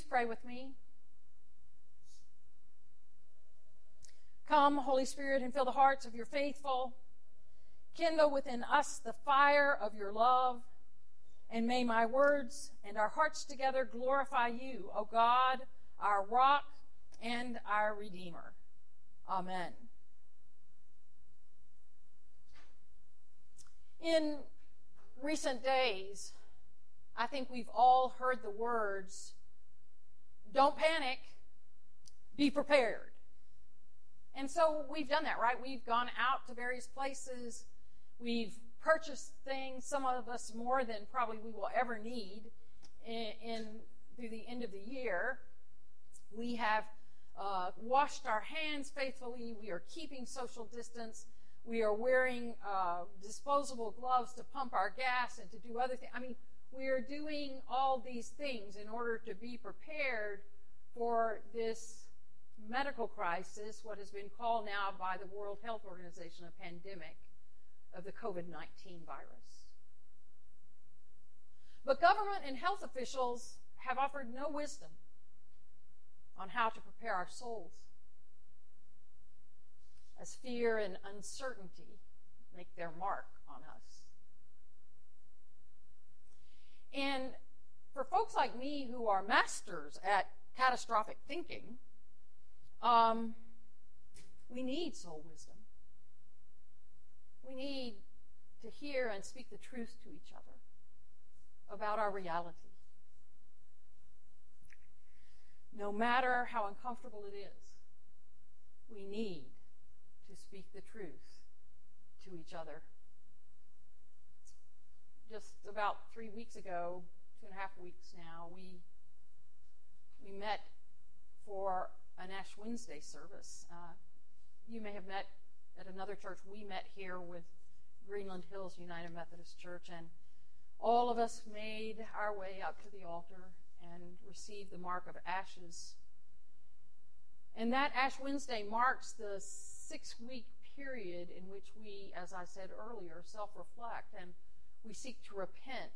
please pray with me? Come, Holy Spirit, and fill the hearts of your faithful. Kindle within us the fire of your love. And may my words and our hearts together glorify you, O God, our rock and our Redeemer. Amen. In recent days, I think we've all heard the words don't panic, be prepared. And so we've done that, right? We've gone out to various places, we've purchased things, some of us more than probably we will ever need in, in through the end of the year. We have uh, washed our hands faithfully. We are keeping social distance. We are wearing uh, disposable gloves to pump our gas and to do other things. I mean, we are doing all these things in order to be prepared for this medical crisis, what has been called now by the World Health Organization a pandemic of the COVID 19 virus. But government and health officials have offered no wisdom on how to prepare our souls as fear and uncertainty make their mark on us. And for folks like me who are masters at catastrophic thinking, um, we need soul wisdom. We need to hear and speak the truth to each other about our reality. No matter how uncomfortable it is, we need to speak the truth to each other. Just about three weeks ago, two and a half weeks now, we we met for an Ash Wednesday service. Uh, you may have met at another church. We met here with Greenland Hills United Methodist Church, and all of us made our way up to the altar and received the mark of ashes. And that Ash Wednesday marks the six week period in which we, as I said earlier, self reflect and we seek to repent,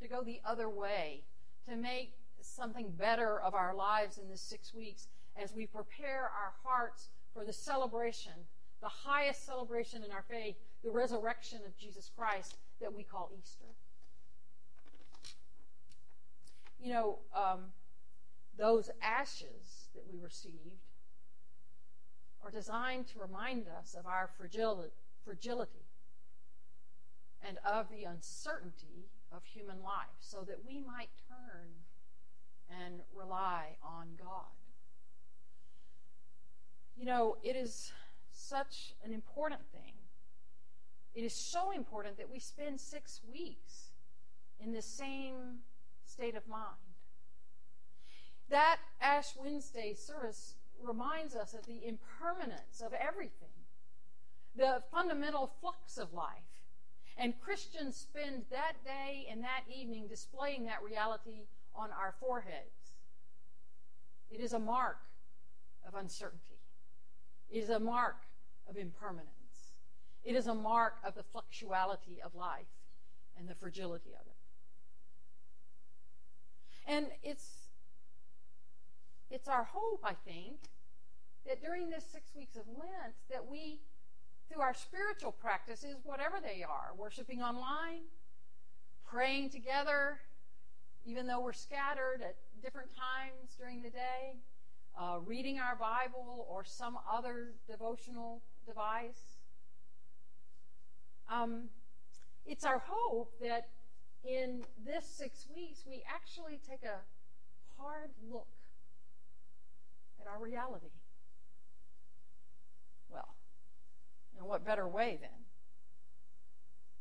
to go the other way, to make something better of our lives in this six weeks as we prepare our hearts for the celebration, the highest celebration in our faith, the resurrection of Jesus Christ that we call Easter. You know, um, those ashes that we received are designed to remind us of our fragility, fragility and of the uncertainty of human life so that we might turn and rely on God. You know, it is such an important thing. It is so important that we spend six weeks in the same state of mind. That Ash Wednesday service reminds us of the impermanence of everything, the fundamental flux of life. And Christians spend that day and that evening displaying that reality on our foreheads. It is a mark of uncertainty. It is a mark of impermanence. It is a mark of the fluctuality of life and the fragility of it. And it's it's our hope, I think, that during this six weeks of Lent, that we, through our spiritual practices, whatever they are, worshiping online, praying together, even though we're scattered at different times during the day, uh, reading our Bible or some other devotional device. Um, it's our hope that in this six weeks we actually take a hard look at our reality. Well, and what better way then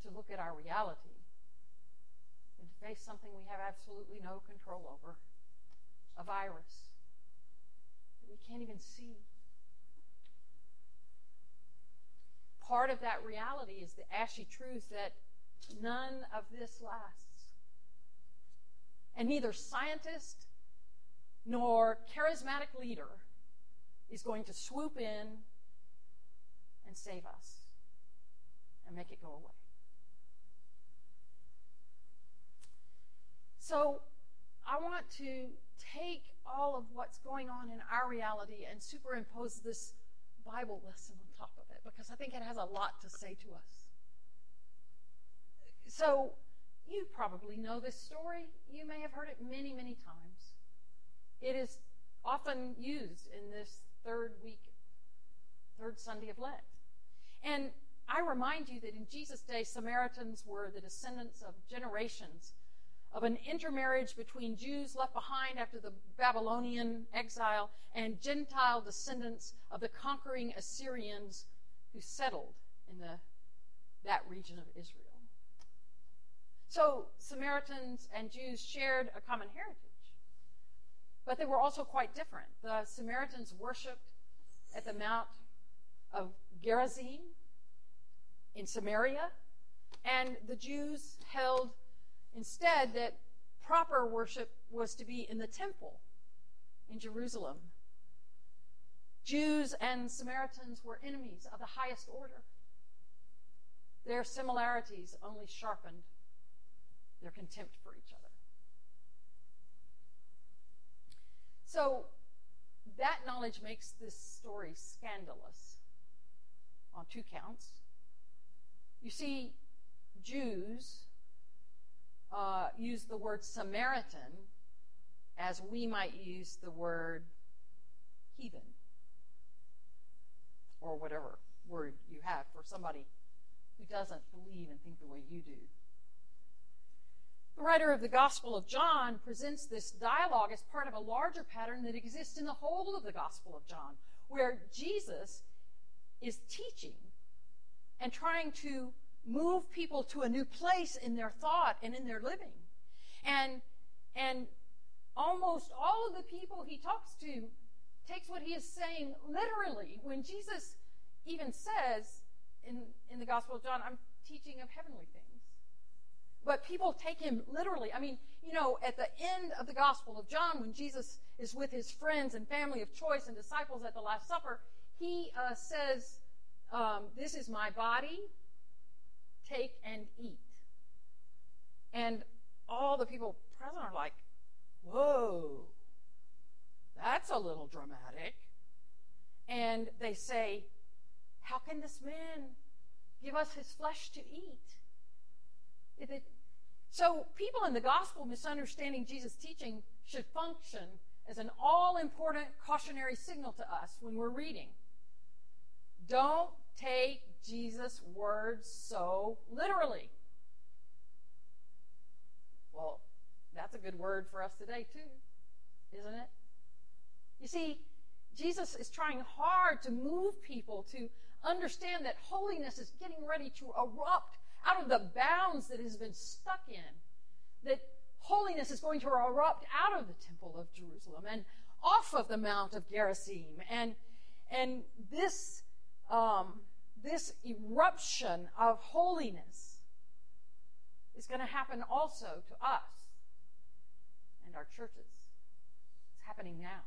to look at our reality than to face something we have absolutely no control over a virus that we can't even see. Part of that reality is the ashy truth that none of this lasts. And neither scientist nor charismatic leader is going to swoop in and save us and make it go away. So I want to take all of what's going on in our reality and superimpose this Bible lesson on top of it because I think it has a lot to say to us. So, you probably know this story. You may have heard it many, many times. It is often used in this third week, third Sunday of Lent. And I remind you that in Jesus' day, Samaritans were the descendants of generations of an intermarriage between Jews left behind after the Babylonian exile and Gentile descendants of the conquering Assyrians who settled in the, that region of Israel. So Samaritans and Jews shared a common heritage. But they were also quite different. The Samaritans worshiped at the Mount of Gerizim in Samaria, and the Jews held instead that proper worship was to be in the temple in Jerusalem. Jews and Samaritans were enemies of the highest order. Their similarities only sharpened their contempt for each other. So, that knowledge makes this story scandalous on two counts. You see, Jews uh, use the word Samaritan as we might use the word heathen or whatever word you have for somebody who doesn't believe and think the way you do. The writer of the Gospel of John presents this dialogue as part of a larger pattern that exists in the whole of the Gospel of John, where Jesus is teaching and trying to move people to a new place in their thought and in their living. And and almost all of the people he talks to takes what he is saying literally. When Jesus even says in, in the Gospel of John, I'm teaching of heavenly things. But people take him literally. I mean, you know, at the end of the Gospel of John, when Jesus is with his friends and family of choice and disciples at the Last Supper, he uh, says, um, This is my body, take and eat. And all the people present are like, Whoa, that's a little dramatic. And they say, How can this man give us his flesh to eat? So, people in the gospel misunderstanding Jesus' teaching should function as an all important cautionary signal to us when we're reading. Don't take Jesus' words so literally. Well, that's a good word for us today, too, isn't it? You see, Jesus is trying hard to move people to understand that holiness is getting ready to erupt out of the bounds that it has been stuck in. That holiness is going to erupt out of the temple of Jerusalem and off of the Mount of Gerizim. And, and this, um, this eruption of holiness is going to happen also to us and our churches. It's happening now.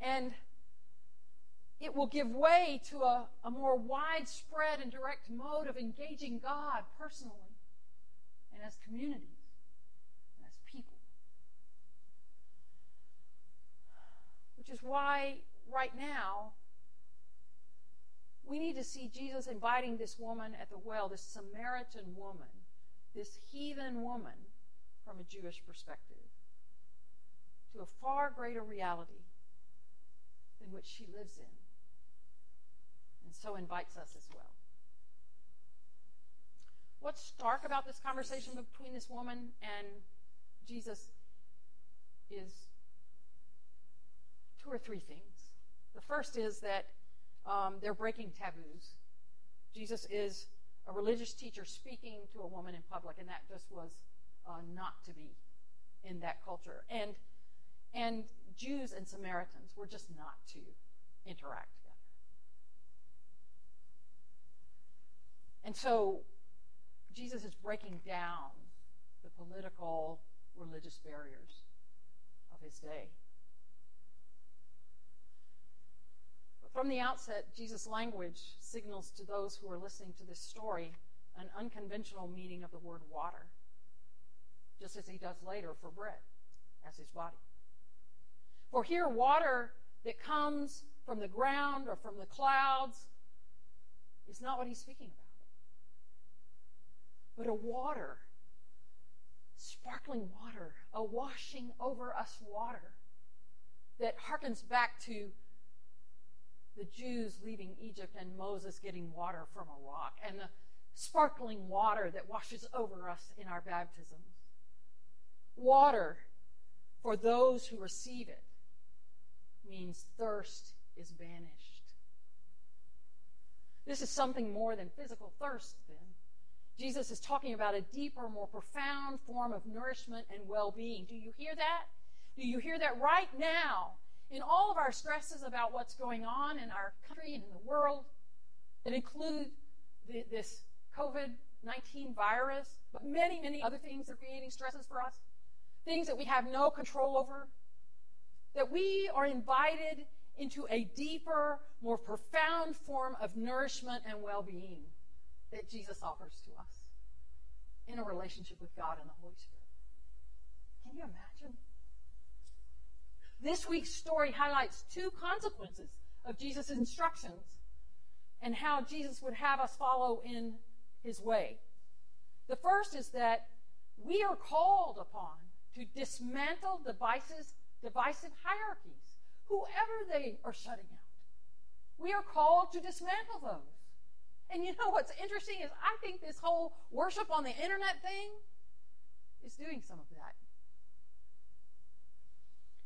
And it will give way to a, a more widespread and direct mode of engaging God personally and as communities and as people. Which is why, right now, we need to see Jesus inviting this woman at the well, this Samaritan woman, this heathen woman, from a Jewish perspective, to a far greater reality than which she lives in and so invites us as well. What's stark about this conversation between this woman and Jesus is two or three things. The first is that um, they're breaking taboos. Jesus is a religious teacher speaking to a woman in public, and that just was uh, not to be in that culture. And and Jews and Samaritans were just not to interact. Together. And so Jesus is breaking down the political, religious barriers of his day. From the outset, Jesus' language signals to those who are listening to this story an unconventional meaning of the word water. just as he does later for bread as his body. For here, water that comes from the ground or from the clouds is not what he's speaking about. But a water, sparkling water, a washing over us water that harkens back to the Jews leaving Egypt and Moses getting water from a rock and the sparkling water that washes over us in our baptisms. Water for those who receive it means thirst is banished. This is something more than physical thirst, then. Jesus is talking about a deeper, more profound form of nourishment and well being. Do you hear that? Do you hear that right now? In all of our stresses about what's going on in our country and in the world, that include the, this COVID 19 virus, but many, many other things that are creating stresses for us, things that we have no control over, that we are invited into a deeper, more profound form of nourishment and well being that Jesus offers to us in a relationship with God and the Holy Spirit. Can you imagine? This week's story highlights two consequences of Jesus' instructions and how Jesus would have us follow in his way. The first is that we are called upon to dismantle devices, divisive hierarchies, whoever they are shutting out. We are called to dismantle those. And you know what's interesting is I think this whole worship on the internet thing is doing some of that.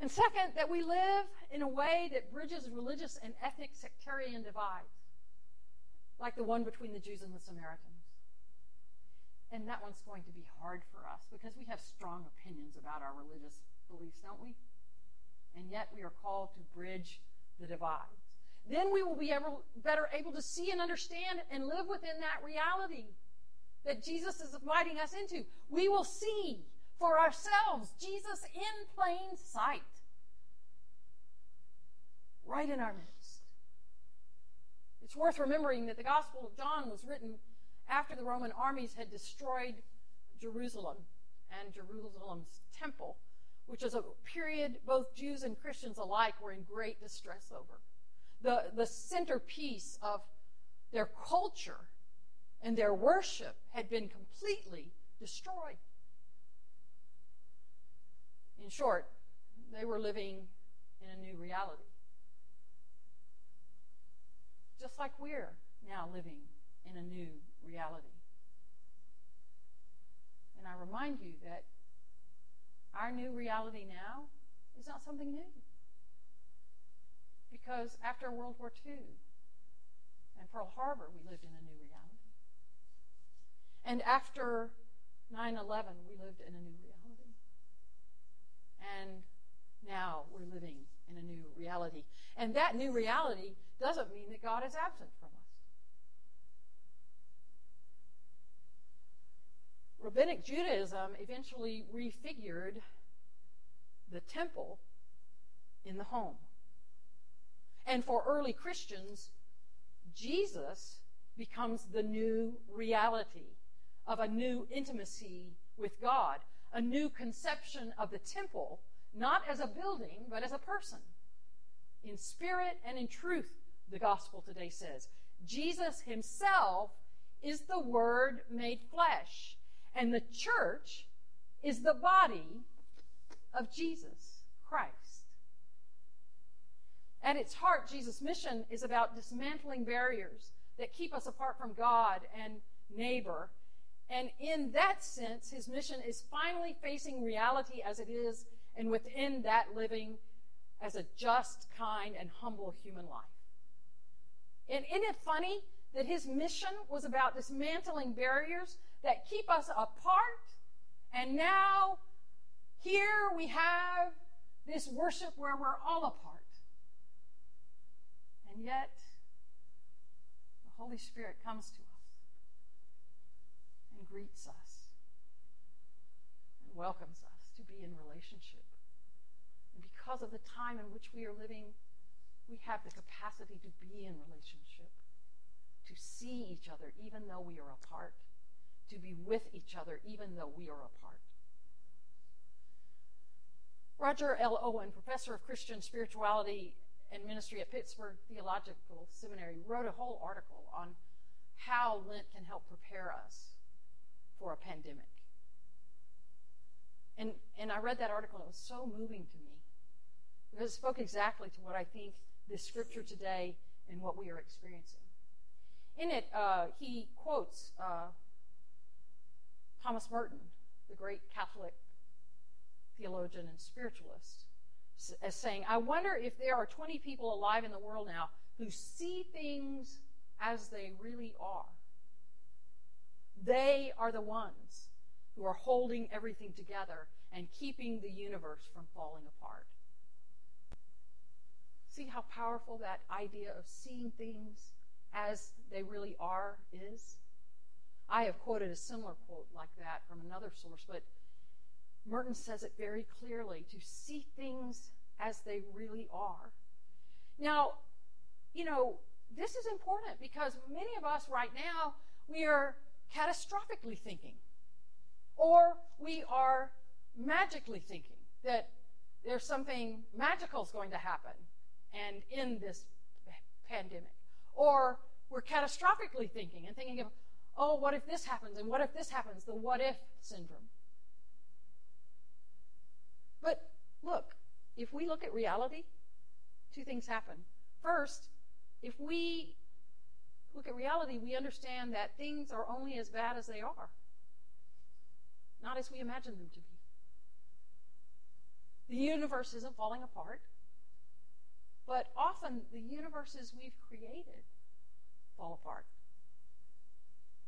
And second, that we live in a way that bridges religious and ethnic sectarian divides, like the one between the Jews and the Samaritans. And that one's going to be hard for us because we have strong opinions about our religious beliefs, don't we? And yet we are called to bridge the divides. Then we will be able, better able to see and understand and live within that reality that Jesus is inviting us into. We will see for ourselves Jesus in plain sight, right in our midst. It's worth remembering that the Gospel of John was written after the Roman armies had destroyed Jerusalem and Jerusalem's temple, which is a period both Jews and Christians alike were in great distress over the, the centerpiece of their culture and their worship had been completely destroyed. In short, they were living in a new reality. Just like we're now living in a new reality. And I remind you that our new reality now is not something new because after World War II and Pearl Harbor, we lived in a new reality. And after 9 11, we lived in a new reality. And now we're living in a new reality. And that new reality doesn't mean that God is absent from us. Rabbinic Judaism eventually refigured the temple in the home. And for early Christians, Jesus becomes the new reality of a new intimacy with God, a new conception of the temple, not as a building, but as a person. In spirit and in truth, the gospel today says. Jesus himself is the Word made flesh, and the church is the body of Jesus Christ. At its heart, Jesus' mission is about dismantling barriers that keep us apart from God and neighbor. And in that sense, his mission is finally facing reality as it is, and within that, living as a just, kind, and humble human life. And isn't it funny that his mission was about dismantling barriers that keep us apart? And now, here we have this worship where we're all apart. And yet, the Holy Spirit comes to us greets us and welcomes us to be in relationship. And because of the time in which we are living, we have the capacity to be in relationship, to see each other even though we are apart, to be with each other even though we are apart. Roger L. Owen, professor of Christian spirituality and ministry at Pittsburgh Theological Seminary, wrote a whole article on how Lent can help prepare us for a pandemic. And, and I read that article, and it was so moving to me because it spoke exactly to what I think this scripture today and what we are experiencing. In it, uh, he quotes uh, Thomas Merton, the great Catholic theologian and spiritualist, as saying, I wonder if there are 20 people alive in the world now who see things as they really are. They are the ones who are holding everything together and keeping the universe from falling apart. See how powerful that idea of seeing things as they really are is? I have quoted a similar quote like that from another source, but Merton says it very clearly to see things as they really are. Now, you know, this is important because many of us right now, we are catastrophically thinking, or we are magically thinking that there's something magical is going to happen and in this pandemic. Or we're catastrophically thinking and thinking of, oh, what if this happens and what if this happens? The what if syndrome. But look, if we look at reality, two things happen. First, if we look at reality, we understand that things are only as bad as they are, not as we imagine them to be. The universe isn't falling apart, but often the universes we've created fall apart.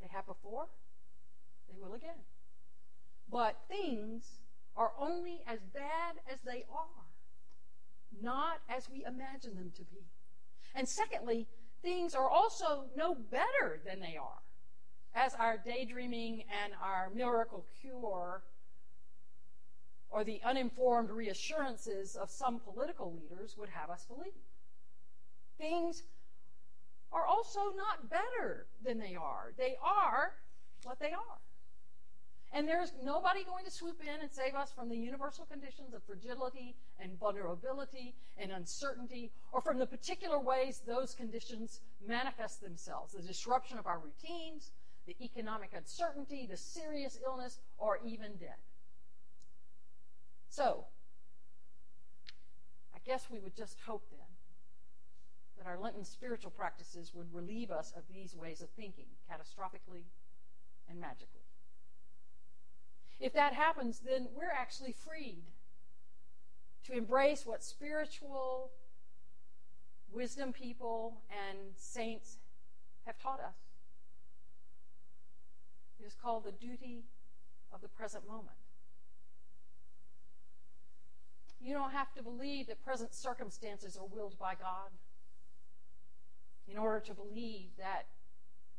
They have before, they will again. But things are only as bad as they are, not as we imagine them to be. And secondly, things are also no better than they are, as our daydreaming and our miracle cure or the uninformed reassurances of some political leaders would have us believe. Things are also not better than they are. They are what they are. And there's nobody going to swoop in and save us from the universal conditions of fragility and vulnerability and uncertainty, or from the particular ways those conditions manifest themselves the disruption of our routines, the economic uncertainty, the serious illness, or even death. So, I guess we would just hope then that our Lenten spiritual practices would relieve us of these ways of thinking catastrophically and magically. If that happens, then we're actually freed to embrace what spiritual wisdom people and saints have taught us. It is called the duty of the present moment. You don't have to believe that present circumstances are willed by God in order to believe that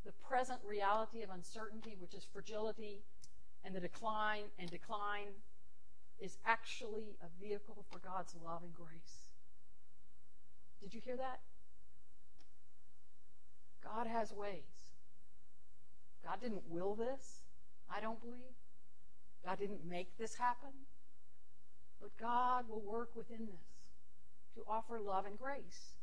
the present reality of uncertainty, which is fragility and the decline and decline is actually a vehicle for God's love and grace. Did you hear that? God has ways. God didn't will this, I don't believe. God didn't make this happen. But God will work within this to offer love and grace.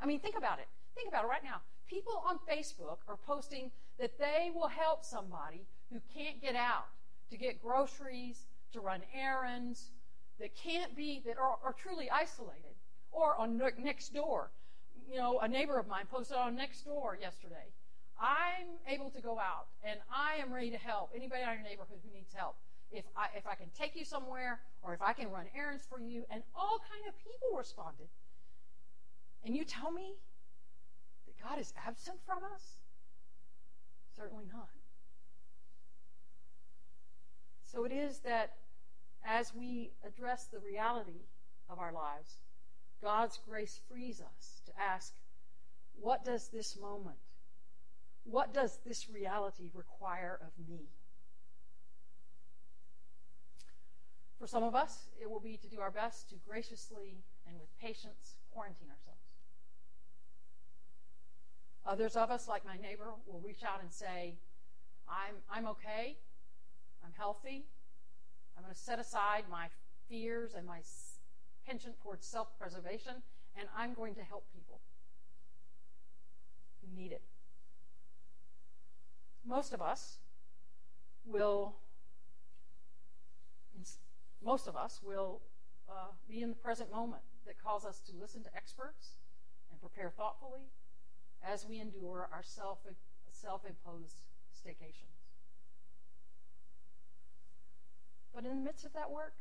I mean, think about it. Think about it right now. People on Facebook are posting that they will help somebody who can't get out to get groceries, to run errands, that can't be, that are, are truly isolated. Or on next door. You know, a neighbor of mine posted on next door yesterday. I'm able to go out and I am ready to help anybody in your neighborhood who needs help. If I, if I can take you somewhere or if I can run errands for you, and all kind of people responded. And you tell me that God is absent from us? Certainly not. So it is that as we address the reality of our lives, God's grace frees us to ask, what does this moment, what does this reality require of me? For some of us, it will be to do our best to graciously and with patience quarantine ourselves. Others of us, like my neighbor, will reach out and say, I'm, I'm okay. I'm healthy. I'm going to set aside my fears and my penchant towards self preservation, and I'm going to help people who need it. Most of us will, most of us will uh, be in the present moment that calls us to listen to experts and prepare thoughtfully as we endure our self self imposed staycations. But in the midst of that work,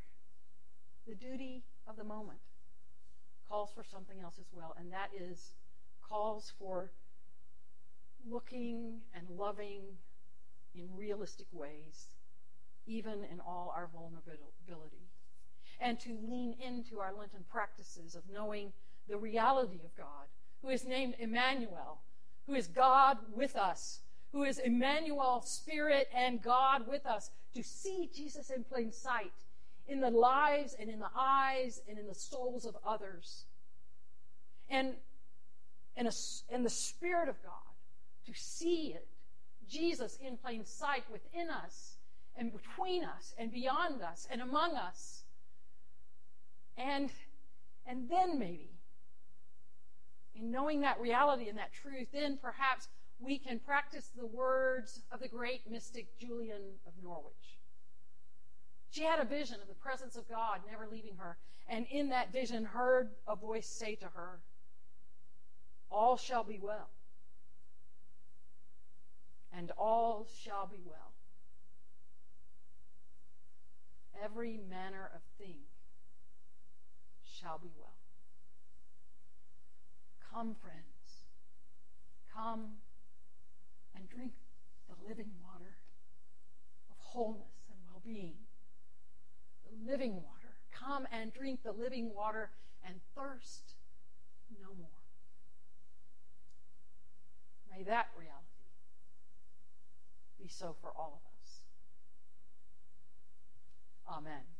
the duty of the moment calls for something else as well, and that is calls for looking and loving in realistic ways, even in all our vulnerability, and to lean into our Lenten practices of knowing the reality of God, who is named Emmanuel, who is God with us, who is Emmanuel, Spirit and God with us, to see Jesus in plain sight in the lives and in the eyes and in the souls of others. And, and, a, and the Spirit of God to see it, Jesus in plain sight within us and between us and beyond us and among us. And, and then maybe, in knowing that reality and that truth, then perhaps we can practice the words of the great mystic Julian of Norwich. She had a vision of the presence of God never leaving her, and in that vision heard a voice say to her, All shall be well, and all shall be well. Every manner of thing shall be well. Come, friends, come drink the living water of wholeness and well being. The living water. Come and drink the living water and thirst no more. May that reality be so for all of us. Amen.